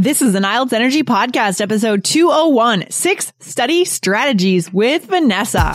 This is an IELTS Energy Podcast, episode 201, Six Study Strategies with Vanessa.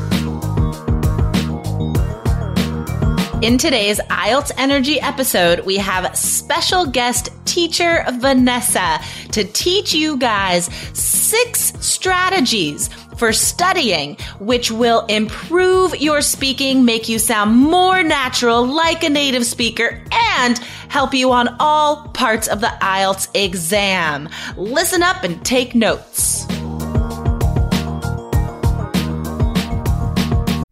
In today's IELTS Energy episode, we have special guest teacher Vanessa to teach you guys six strategies for studying, which will improve your speaking, make you sound more natural like a native speaker, and help you on all parts of the IELTS exam. Listen up and take notes.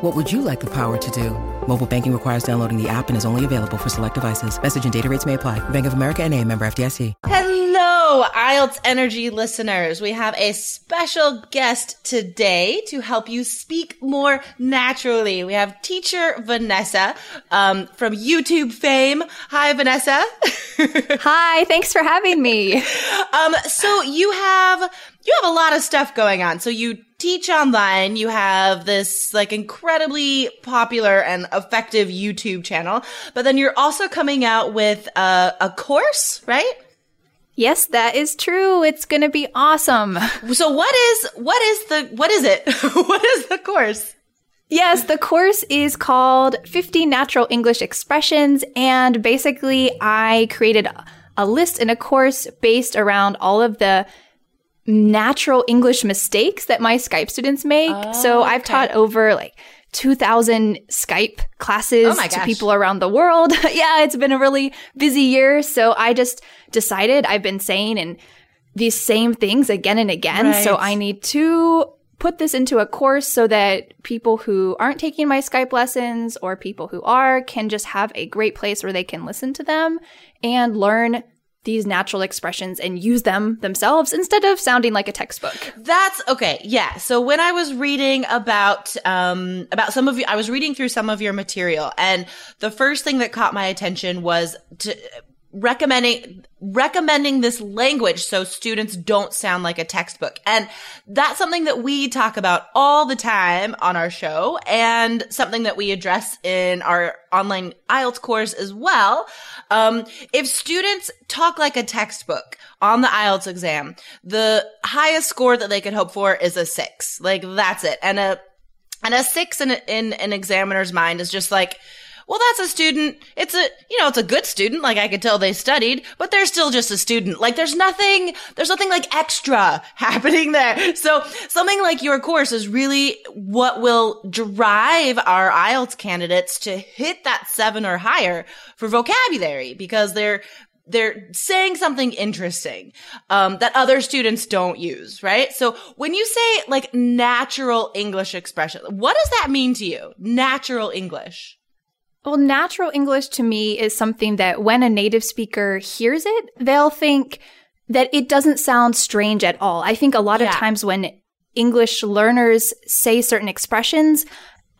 What would you like the power to do? Mobile banking requires downloading the app and is only available for select devices. Message and data rates may apply. Bank of America and a member FDIC. Hello, IELTS Energy listeners. We have a special guest today to help you speak more naturally. We have teacher Vanessa um, from YouTube fame. Hi, Vanessa. Hi, thanks for having me. um, so you have you have a lot of stuff going on. So you teach online. You have this like incredibly popular and effective YouTube channel, but then you're also coming out with a, a course, right? Yes, that is true. It's going to be awesome. So what is what is the what is it? what is the course? Yes, the course is called 50 Natural English Expressions and basically I created a list in a course based around all of the natural English mistakes that my Skype students make. Oh, so I've okay. taught over like 2000 Skype classes oh to people around the world. yeah, it's been a really busy year. So I just decided I've been saying and these same things again and again. Right. So I need to put this into a course so that people who aren't taking my Skype lessons or people who are can just have a great place where they can listen to them and learn these natural expressions and use them themselves instead of sounding like a textbook. That's okay. Yeah. So when I was reading about um about some of you I was reading through some of your material and the first thing that caught my attention was to recommending recommending this language so students don't sound like a textbook. And that's something that we talk about all the time on our show and something that we address in our online IELTS course as well. Um, if students talk like a textbook on the IELTS exam, the highest score that they could hope for is a six. Like that's it. And a and a six in, in an examiner's mind is just like, well, that's a student. It's a, you know, it's a good student. Like I could tell they studied, but they're still just a student. Like there's nothing, there's nothing like extra happening there. So something like your course is really what will drive our IELTS candidates to hit that seven or higher for vocabulary because they're, they're saying something interesting um, that other students don't use, right? So when you say like natural English expression, what does that mean to you? Natural English. Well, natural English to me is something that when a native speaker hears it, they'll think that it doesn't sound strange at all. I think a lot yeah. of times when English learners say certain expressions,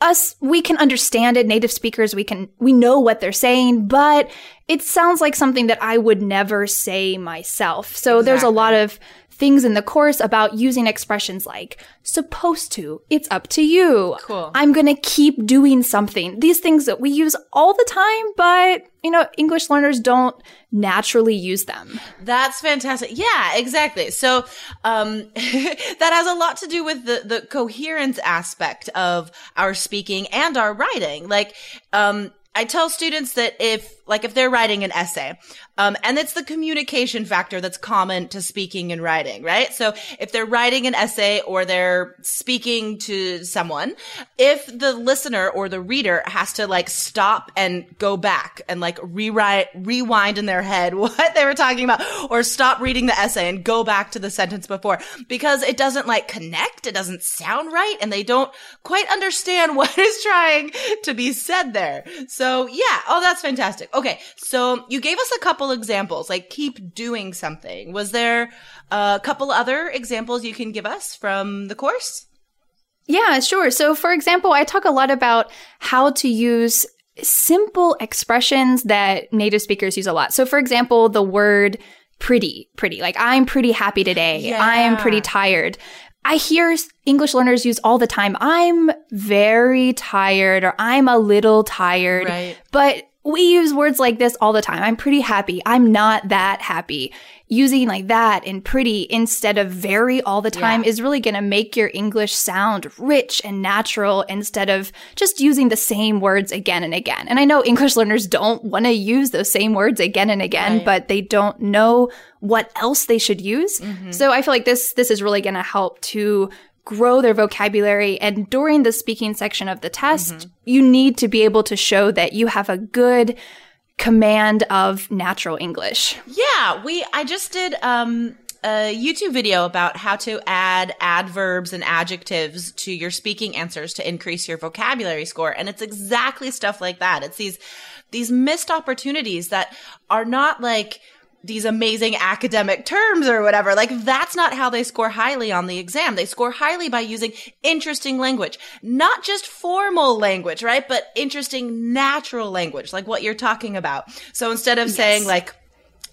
us, we can understand it. Native speakers, we can, we know what they're saying, but it sounds like something that I would never say myself. So exactly. there's a lot of things in the course about using expressions like supposed to, it's up to you. Cool. I'm going to keep doing something. These things that we use all the time, but you know, English learners don't naturally use them. That's fantastic. Yeah, exactly. So, um, that has a lot to do with the, the coherence aspect of our speaking and our writing. Like, um, I tell students that if, like, if they're writing an essay, um, and it's the communication factor that's common to speaking and writing, right? So if they're writing an essay or they're speaking to someone, if the listener or the reader has to like stop and go back and like rewrite, rewind in their head what they were talking about or stop reading the essay and go back to the sentence before because it doesn't like connect. It doesn't sound right and they don't quite understand what is trying to be said there. So yeah. Oh, that's fantastic. Okay. So you gave us a couple examples, like keep doing something. Was there a couple other examples you can give us from the course? Yeah, sure. So, for example, I talk a lot about how to use simple expressions that native speakers use a lot. So, for example, the word pretty, pretty, like I'm pretty happy today. Yeah. I am pretty tired. I hear English learners use all the time. I'm very tired or I'm a little tired. Right. But we use words like this all the time. I'm pretty happy. I'm not that happy. Using like that and pretty instead of very all the time Yeah. is really going to make your English sound rich and natural instead of just using the same words again and again. And I know English learners don't want to use those same words again and again, Right. but they don't know what else they should use. Mm-hmm. So I feel like this this is really going to help to grow their vocabulary and during the speaking section of the test Mm-hmm. you need to be able to show that you have a good command of natural english Yeah, we I just did um a YouTube video about how to add adverbs and adjectives to your speaking answers to increase your vocabulary score and it's exactly stuff like that. It's these these missed opportunities that are not like these amazing academic terms or whatever. Like that's not how they score highly on the exam. They score highly by using interesting language, not just formal language, right? But interesting natural language, like what you're talking about. So instead of saying like,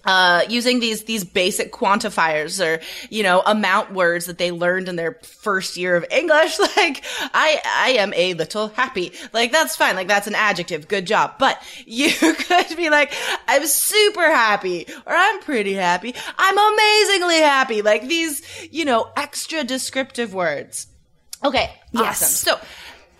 uh, using these these basic quantifiers or you know amount words that they learned in their first year of English. Like I I am a little happy. Like that's fine. Like that's an adjective. Good job. But you could be like I'm super happy or I'm pretty happy. I'm amazingly happy. Like these you know extra descriptive words. Okay. Yes. Awesome. So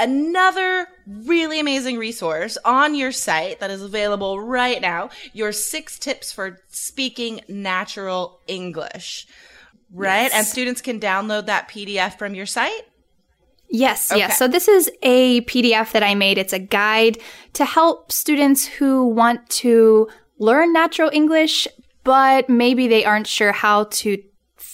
another really amazing resource on your site that is available right now your six tips for speaking natural english. Right? And students can download that pdf from your site? Yes Okay. yes so this is a pdf that i made. It's a guide to help students who want to learn natural english but maybe they aren't sure how to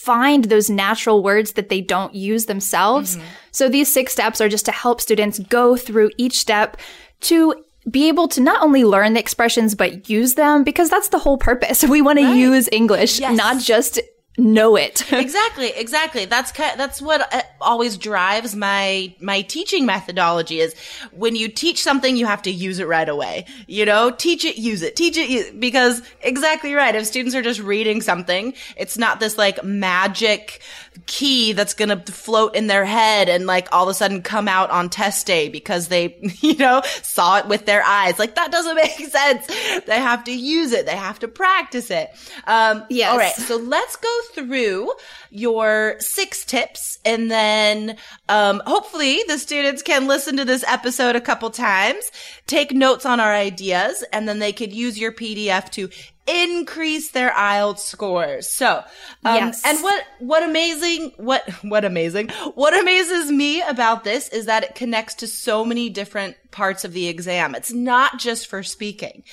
find those natural words that they don't use themselves. Mm-hmm. So these six steps are just to help students go through each step to be able to not only learn the expressions but use them because that's the whole purpose. We want to use English, Yes. not just know it. exactly exactly. That's that's what uh, always drives my my teaching methodology is when you teach something you have to use it right away. You know teach it use it teach it use, because exactly right. If students are just reading something it's not this like magic key that's going to float in their head and like all of a sudden come out on test day because they you know saw it with their eyes. Like that doesn't make sense. They have to use it. They have to practice it. Um Yes. all right. So let's go through your six tips and then um, hopefully the students can listen to this episode a couple times, take notes on our ideas, and then they could use your PDF to increase their IELTS scores. So, um, Yes. and what, what amazing, what, what amazing, what amazes me about this is that it connects to so many different parts of the exam. It's not just for speaking.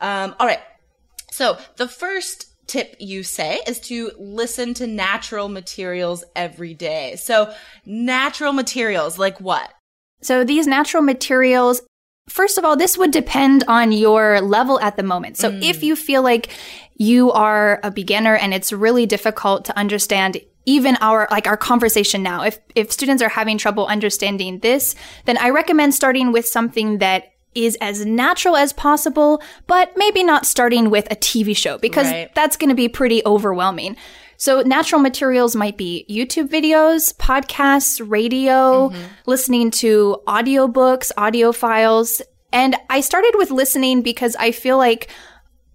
Um, all right. So the first tip you say is to listen to natural materials every day. So natural materials like what? So these natural materials, first of all, this would depend on your level at the moment. So mm. if you feel like you are a beginner and it's really difficult to understand even our like our conversation now, if if students are having trouble understanding this, then I recommend starting with something that is as natural as possible, but maybe not starting with a TV show because Right. that's going to be pretty overwhelming. So natural materials might be YouTube videos, podcasts, radio, listening to audiobooks, audio files. And I started with listening because I feel like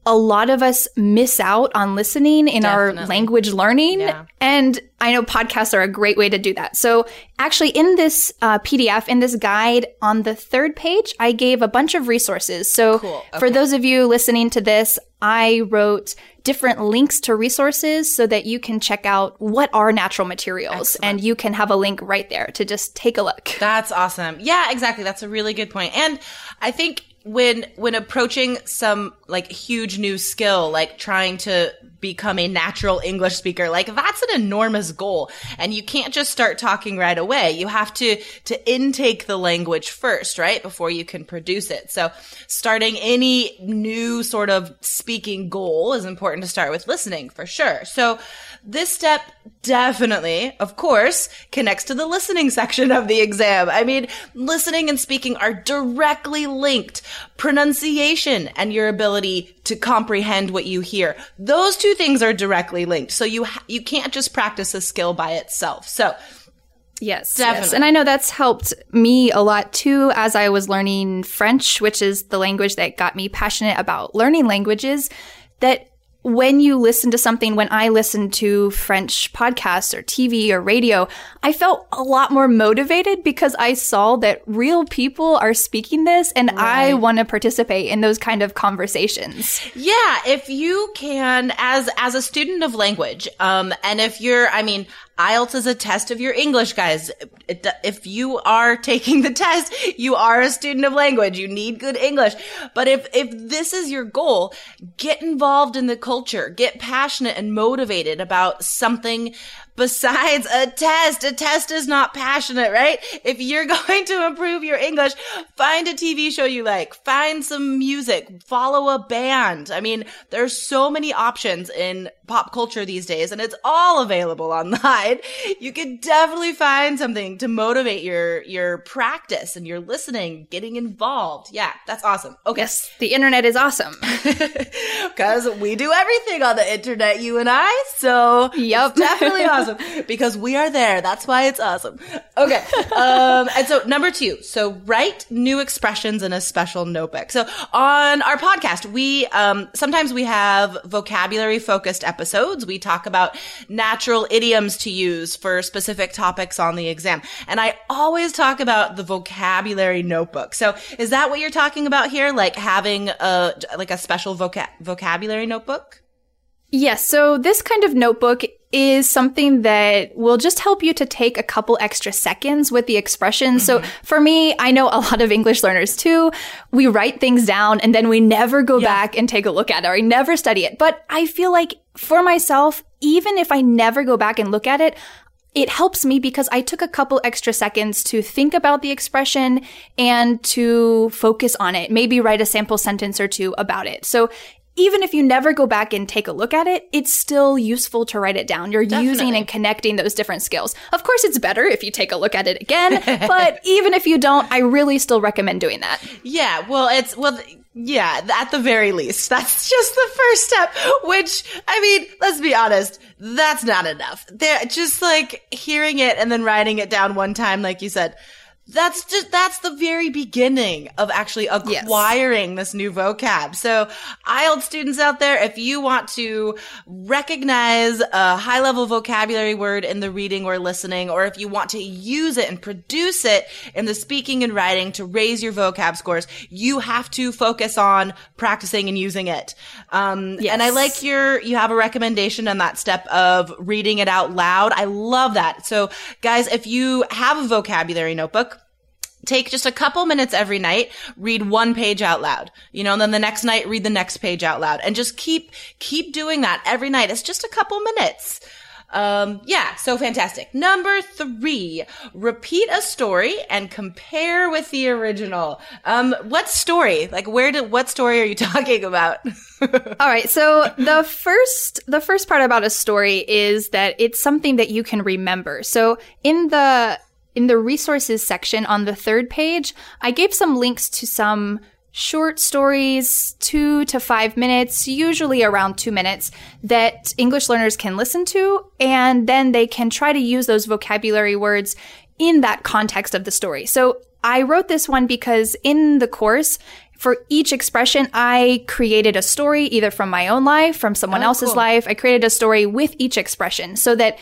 a lot of us miss out on listening in our language learning. Yeah. And I know podcasts are a great way to do that. So actually in this uh, PDF, in this guide on the third page, I gave a bunch of resources. So Cool. for those of you listening to this, I wrote different links to resources so that you can check out what are natural materials and you can have a link right there to just take a look. That's awesome. Yeah, exactly. That's a really good point. And I think when when approaching some like huge new skill, like trying to become a natural English speaker, like that's an enormous goal. And you can't just start talking right away. You have to to intake the language first, right? Before you can produce it. So starting any new sort of speaking goal is important to start with listening for sure. So this step definitely, of course, connects to the listening section of the exam. I mean, listening and speaking are directly linked. Pronunciation and your ability to comprehend what you hear. Those two things are directly linked. So you ha- you can't just practice a skill by itself. So Yes, Definitely. yes. And I know that's helped me a lot too as I was learning French, which is the language that got me passionate about learning languages. That when you listen to something, when I listened to French podcasts or TV or radio, I felt a lot more motivated because I saw that real people are speaking this and I want to participate in those kind of conversations. Yeah, if you can, as as a student of language, um, and if you're, I mean, IELTS is a test of your English, guys. If you are taking the test, you are a student of language. You need good English. But if if this is your goal, get involved in the culture. Get passionate and motivated about something besides a test. A test is not passionate, right? If you're going to improve your English, find a TV show you like, find some music, follow a band. I mean, there's so many options in pop culture these days and it's all available online. You could definitely find something to motivate your, your practice and your listening, getting involved. Yeah, that's awesome. Okay. Yes, the internet is awesome. Because we do everything on the internet, you and I. So Yep. definitely awesome because we are there. That's why it's awesome. Okay. Um, and so number two, so write new expressions in a special notebook. So on our podcast, we, um, sometimes we have vocabulary focused episodes. We talk about natural idioms to use for specific topics on the exam. And I always talk about the vocabulary notebook. So is that what you're talking about here? Like having a, like a special voca- vocabulary notebook? Yes. So this kind of notebook is something that will just help you to take a couple extra seconds with the expressions. So mm-hmm. for me, I know a lot of English learners too. We write things down and then we never go back and take a look at it or we never study it. But I feel like for myself, even if I never go back and look at it, it helps me because I took a couple extra seconds to think about the expression and to focus on it. Maybe write a sample sentence or two about it. So even if you never go back and take a look at it, it's still useful to write it down. You're using and connecting those different skills. Of course, it's better if you take a look at it again, but even if you don't, I really still recommend doing that. Yeah, well, it's well, th- yeah, at the very least, that's just the first step. Which I mean, let's be honest, that's not enough. There, just like hearing it and then writing it down one time, like you said. That's just, that's the very beginning of actually Yes. acquiring this new vocab. So IELTS students out there, if you want to recognize a high level vocabulary word in the reading or listening, or if you want to use it and produce it in the speaking and writing to raise your vocab scores, you have to focus on practicing and using it. Um, Yes. and I like your, you have a recommendation on that step of reading it out loud. I love that. So guys, if you have a vocabulary notebook, take just a couple minutes every night, read one page out loud, you know, and then the next night, read the next page out loud and just keep, keep doing that every night. It's just a couple minutes. Um, yeah, so fantastic. Number three, repeat a story and compare with the original. Um, what story? Like, where did, what story are you talking about? All right. So the first the first part about a story is that it's something that you can remember. So in the in the resources section on the third page, I gave some links to some short stories, 2 to 5 minutes, usually around 2 minutes that English learners can listen to and then they can try to use those vocabulary words in that context of the story. So I wrote this one because in the course for each expression, I created a story either from my own life, from someone Oh, else's cool. life. I created a story with each expression so that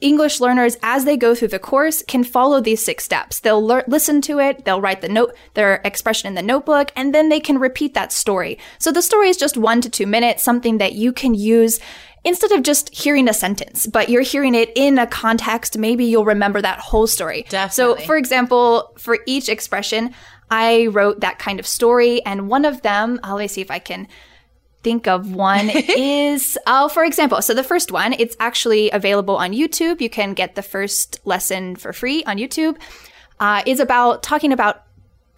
English learners, as they go through the course, can follow these six steps. They'll lear- listen to it, they'll write the note, their expression in the notebook, and then they can repeat that story. So the story is just one to two minutes, something that you can use instead of just hearing a sentence, but you're hearing it in a context. Maybe you'll remember that whole story. Definitely. So, for example, for each expression, I wrote that kind of story, and one of them, let me see if I can think of one is oh for example so the first one it's actually available on youtube. You can get the first lesson for free on youtube. Uh, is about talking about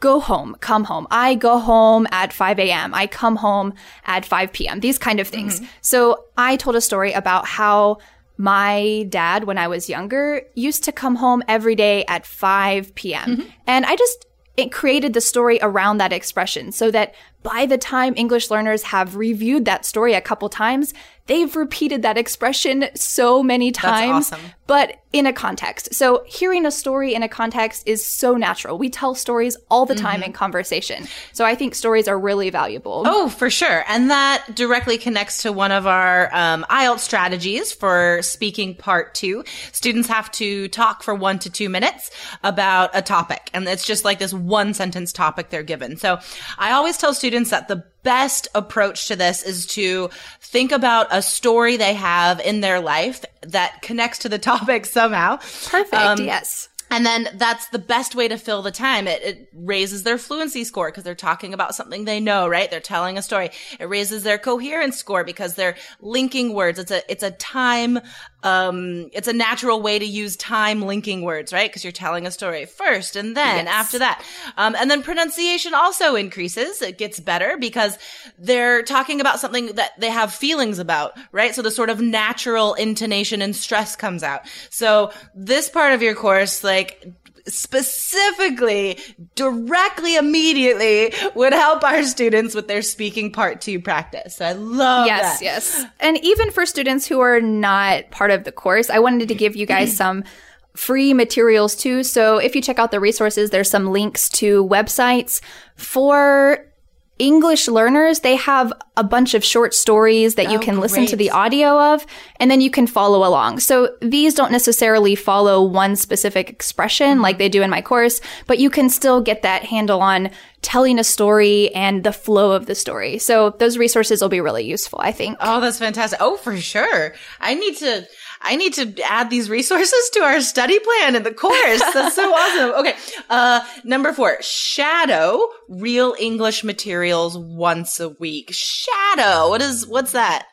go home come home. I go home at 5 a.m i come home at 5 p.m these kind of things. Mm-hmm. So i told a story about how my dad when i was younger used to come home every day at 5 p.m mm-hmm. and i just it created the story around that expression so that by the time English learners have reviewed that story a couple times, they've repeated that expression so many times, awesome. but in a context. So hearing a story in a context is so natural. We tell stories all the time in conversation. So I think stories are really valuable. Oh, for sure. And that directly connects to one of our um, IELTS strategies for speaking part two. Students have to talk for one to two minutes about a topic. And it's just like this one sentence topic they're given. So I always tell students that the best approach to this is to think about a story they have in their life that connects to the topic somehow. Perfect. Um, yes. And then that's the best way to fill the time. It, it raises their fluency score because they're talking about something they know, right? They're telling a story. It raises their coherence score because they're linking words. It's a, it's a time, um, it's a natural way to use time linking words, right? Because you're telling a story first and then Yes. after that. Um, and then pronunciation also increases. It gets better because they're talking about something that they have feelings about, right? So the sort of natural intonation and stress comes out. So this part of your course, like, specifically, directly, immediately would help our students with their speaking part two practice. So I love yes, that. yes. And even for students who are not part of the course, I wanted to give you guys some free materials too. So if you check out the resources, there's some links to websites for English learners. They have a bunch of short stories that you Oh, can listen to the audio of, and then you can follow along. So these don't necessarily follow one specific expression like they do in my course, but you can still get that handle on telling a story and the flow of the story. So those resources will be really useful, I think. Oh, that's fantastic. Oh, for sure. I need to, I need to add these resources to our study plan in the course. That's so awesome. Okay. Uh, number four, shadow real English materials once a week. Shadow. What is, what's that?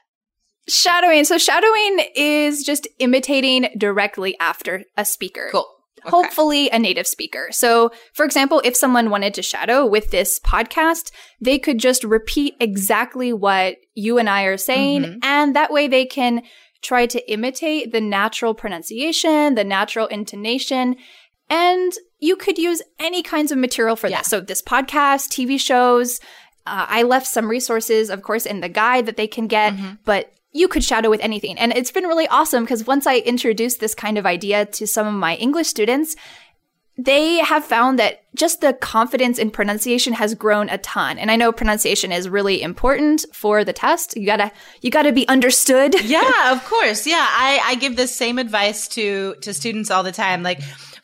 Shadowing. So shadowing is just imitating directly after a speaker. Cool. Okay. Hopefully a native speaker. So, for example, if someone wanted to shadow with this podcast, they could just repeat exactly what you and I are saying. Mm-hmm. And that way they can try to imitate the natural pronunciation, the natural intonation. And you could use any kinds of material for Yeah. this. So, this podcast, TV shows, uh, I left some resources, of course, in the guide that they can get, Mm-hmm. but you could shadow with anything. And it's been really awesome because once I introduced this kind of idea to some of my English students, they have found that just the confidence in pronunciation has grown a ton. And I know pronunciation is really important for the test. You gotta, you gotta be understood. yeah, of course. Yeah, I, I give this same advice to to students all the time. Like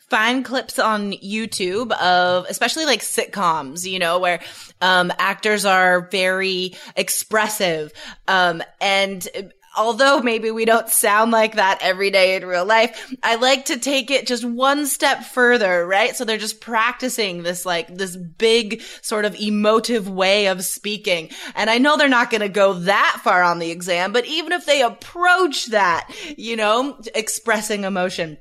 find clips on YouTube of especially like sitcoms, you know, where um actors are very expressive um and Although maybe we don't sound like that every day in real life, I like to take it just one step further, right? So they're just practicing this like this big sort of emotive way of speaking. And I know they're not going to go that far on the exam, but even if they approach that, you know, expressing emotion,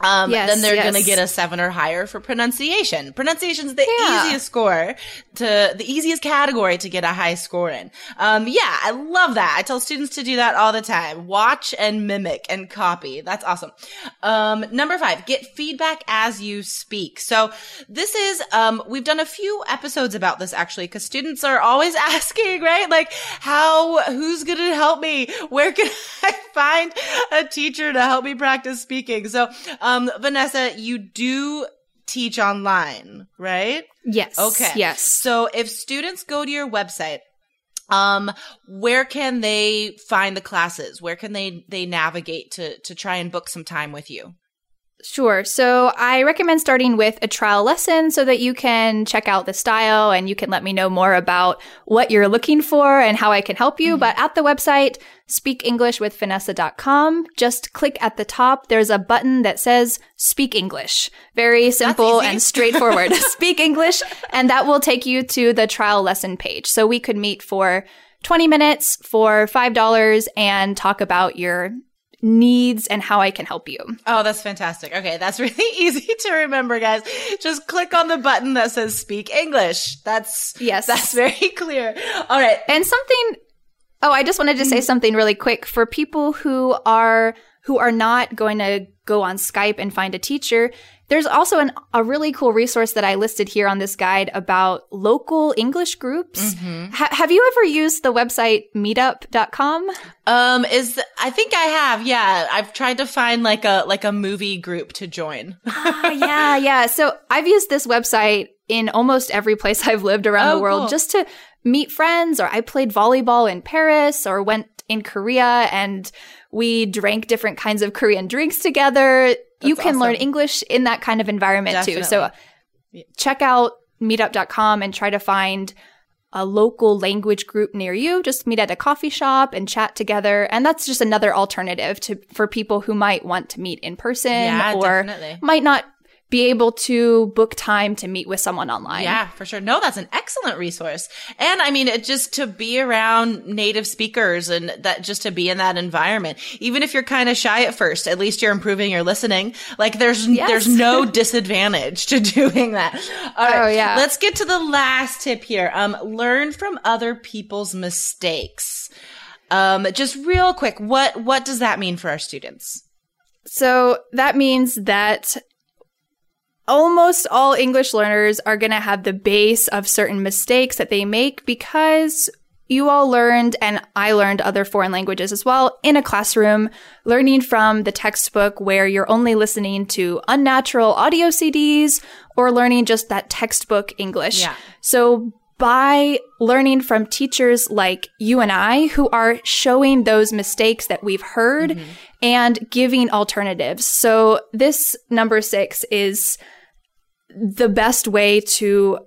um, Yes, then they're yes. going to get a seven or higher for pronunciation. Pronunciation's the Yeah. easiest score to the easiest category to get a high score in. Um, yeah, I love that. I tell students to do that all the time. Watch and mimic and copy. That's awesome. Um, number five, get feedback as you speak. So this is, um, we've done a few episodes about this actually because students are always asking, right? Like how, who's going to help me? Where can I find a teacher to help me practice speaking? So, um, Vanessa, you do teach online, right? Yes. Okay. Yes. So if students go to your website, um, where can they find the classes? Where can they they navigate to to try and book some time with you? Sure. So I recommend starting with a trial lesson so that you can check out the style and you can let me know more about what you're looking for and how I can help you. Mm-hmm. But at the website, speakenglishwithvanessa.com, just click at the top. There's a button that says speak English. Very simple and straightforward. speak English. And that will take you to the trial lesson page. So we could meet for 20 minutes for $5 and talk about your needs and how I can help you. Oh, that's fantastic. Okay, that's really easy to remember, guys. Just click on the button that says speak English. That's yes, that's very clear. All right. And something Oh, I just wanted to say mm-hmm. something really quick for people who are who are not going to go on Skype and find a teacher. There's also an, a really cool resource that I listed here on this guide about local English groups. Mm-hmm. Ha- have you ever used the website meetup.com? Um, is, I think I have. Yeah. I've tried to find like a, like a movie group to join. ah, yeah. Yeah. So I've used this website in almost every place I've lived around oh, the world cool. just to meet friends or I played volleyball in Paris or went in Korea and we drank different kinds of Korean drinks together. That's you can awesome. learn English in that kind of environment Definitely. too. So check out meetup.com and try to find a local language group near you. Just meet at a coffee shop and chat together. And that's just another alternative to for people who might want to meet in person yeah, or definitely. might not be able to book time to meet with someone online. Yeah, for sure. No, that's an excellent resource. And I mean, it just to be around native speakers and that just to be in that environment, even if you're kind of shy at first, at least you're improving your listening. Like there's, yes. there's no disadvantage to doing that. All right. Oh, yeah. Let's get to the last tip here. Um, learn from other people's mistakes. Um, just real quick, what, what does that mean for our students? So that means that almost all English learners are going to have the base of certain mistakes that they make because you all learned, and I learned other foreign languages as well in a classroom, learning from the textbook where you're only listening to unnatural audio CDs or learning just that textbook English. Yeah. So by learning from teachers like you and I who are showing those mistakes that we've heard mm-hmm. and giving alternatives. So this number six is the best way to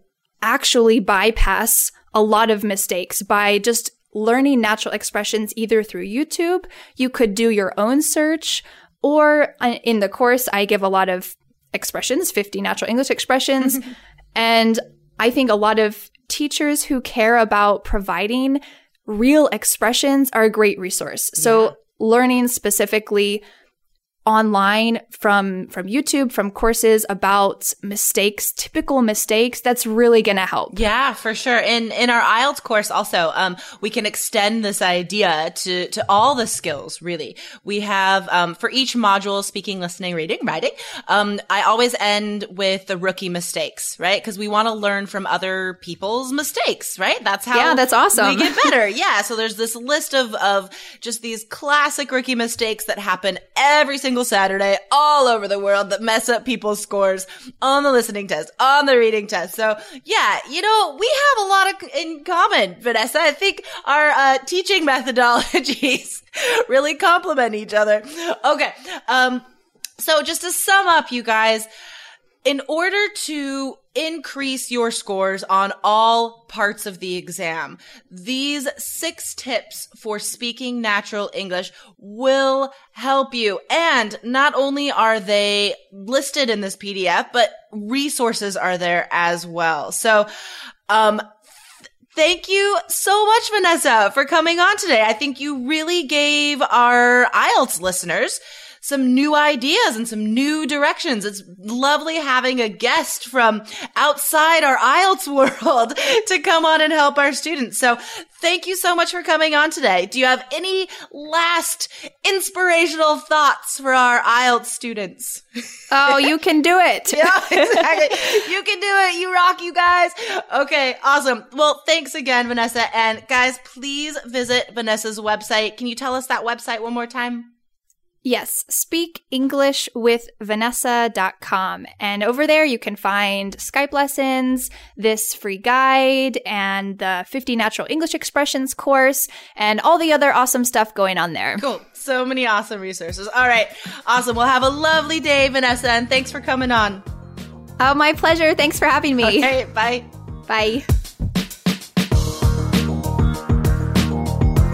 actually bypass a lot of mistakes by just learning natural expressions either through YouTube. You could do your own search or uh, in the course, I give a lot of expressions, 50 natural English expressions. and I think a lot of teachers who care about providing real expressions are a great resource. Yeah. So learning specifically online from from YouTube from courses about mistakes typical mistakes that's really going to help. Yeah for sure. In in our IELTS course also um we can extend this idea to to all the skills really. We have um for each module speaking listening reading writing um I always end with the rookie mistakes right? Because we want to learn from other people's mistakes right? That's how yeah that's awesome. we get better. Yeah so there's this list of of just these classic rookie mistakes that happen every single single Saturday all over the world that mess up people's scores on the listening test, on the reading test. So yeah, you know, we have a lot of in common, Vanessa. I think our uh, teaching methodologies really complement each other. Okay. Um, so just to sum up, you guys, in order to increase your scores on all parts of the exam, these six tips for speaking natural English will help you. And not only are they listed in this PDF, but resources are there as well. So, um, Thank you so much, Vanessa, for coming on today. I think you really gave our IELTS listeners some new ideas and some new directions. It's lovely having a guest from outside our IELTS world to come on and help our students. So thank you so much for coming on today. Do you have any last inspirational thoughts for our IELTS students? Oh, you can do it. yeah, exactly. You can do it. You rock, you guys. Okay, awesome. Well, thanks again, Vanessa. And guys, please visit Vanessa's website. Can you tell us that website one more time? Yes, speakenglishwithvanessa.com. And over there, you can find Skype lessons, this free guide, and the 50 natural English expressions course, and all the other awesome stuff going on there. Cool. So many awesome resources. All right. Awesome. Well, have a lovely day, Vanessa, and thanks for coming on. Oh, my pleasure. Thanks for having me. Okay. Bye. Bye.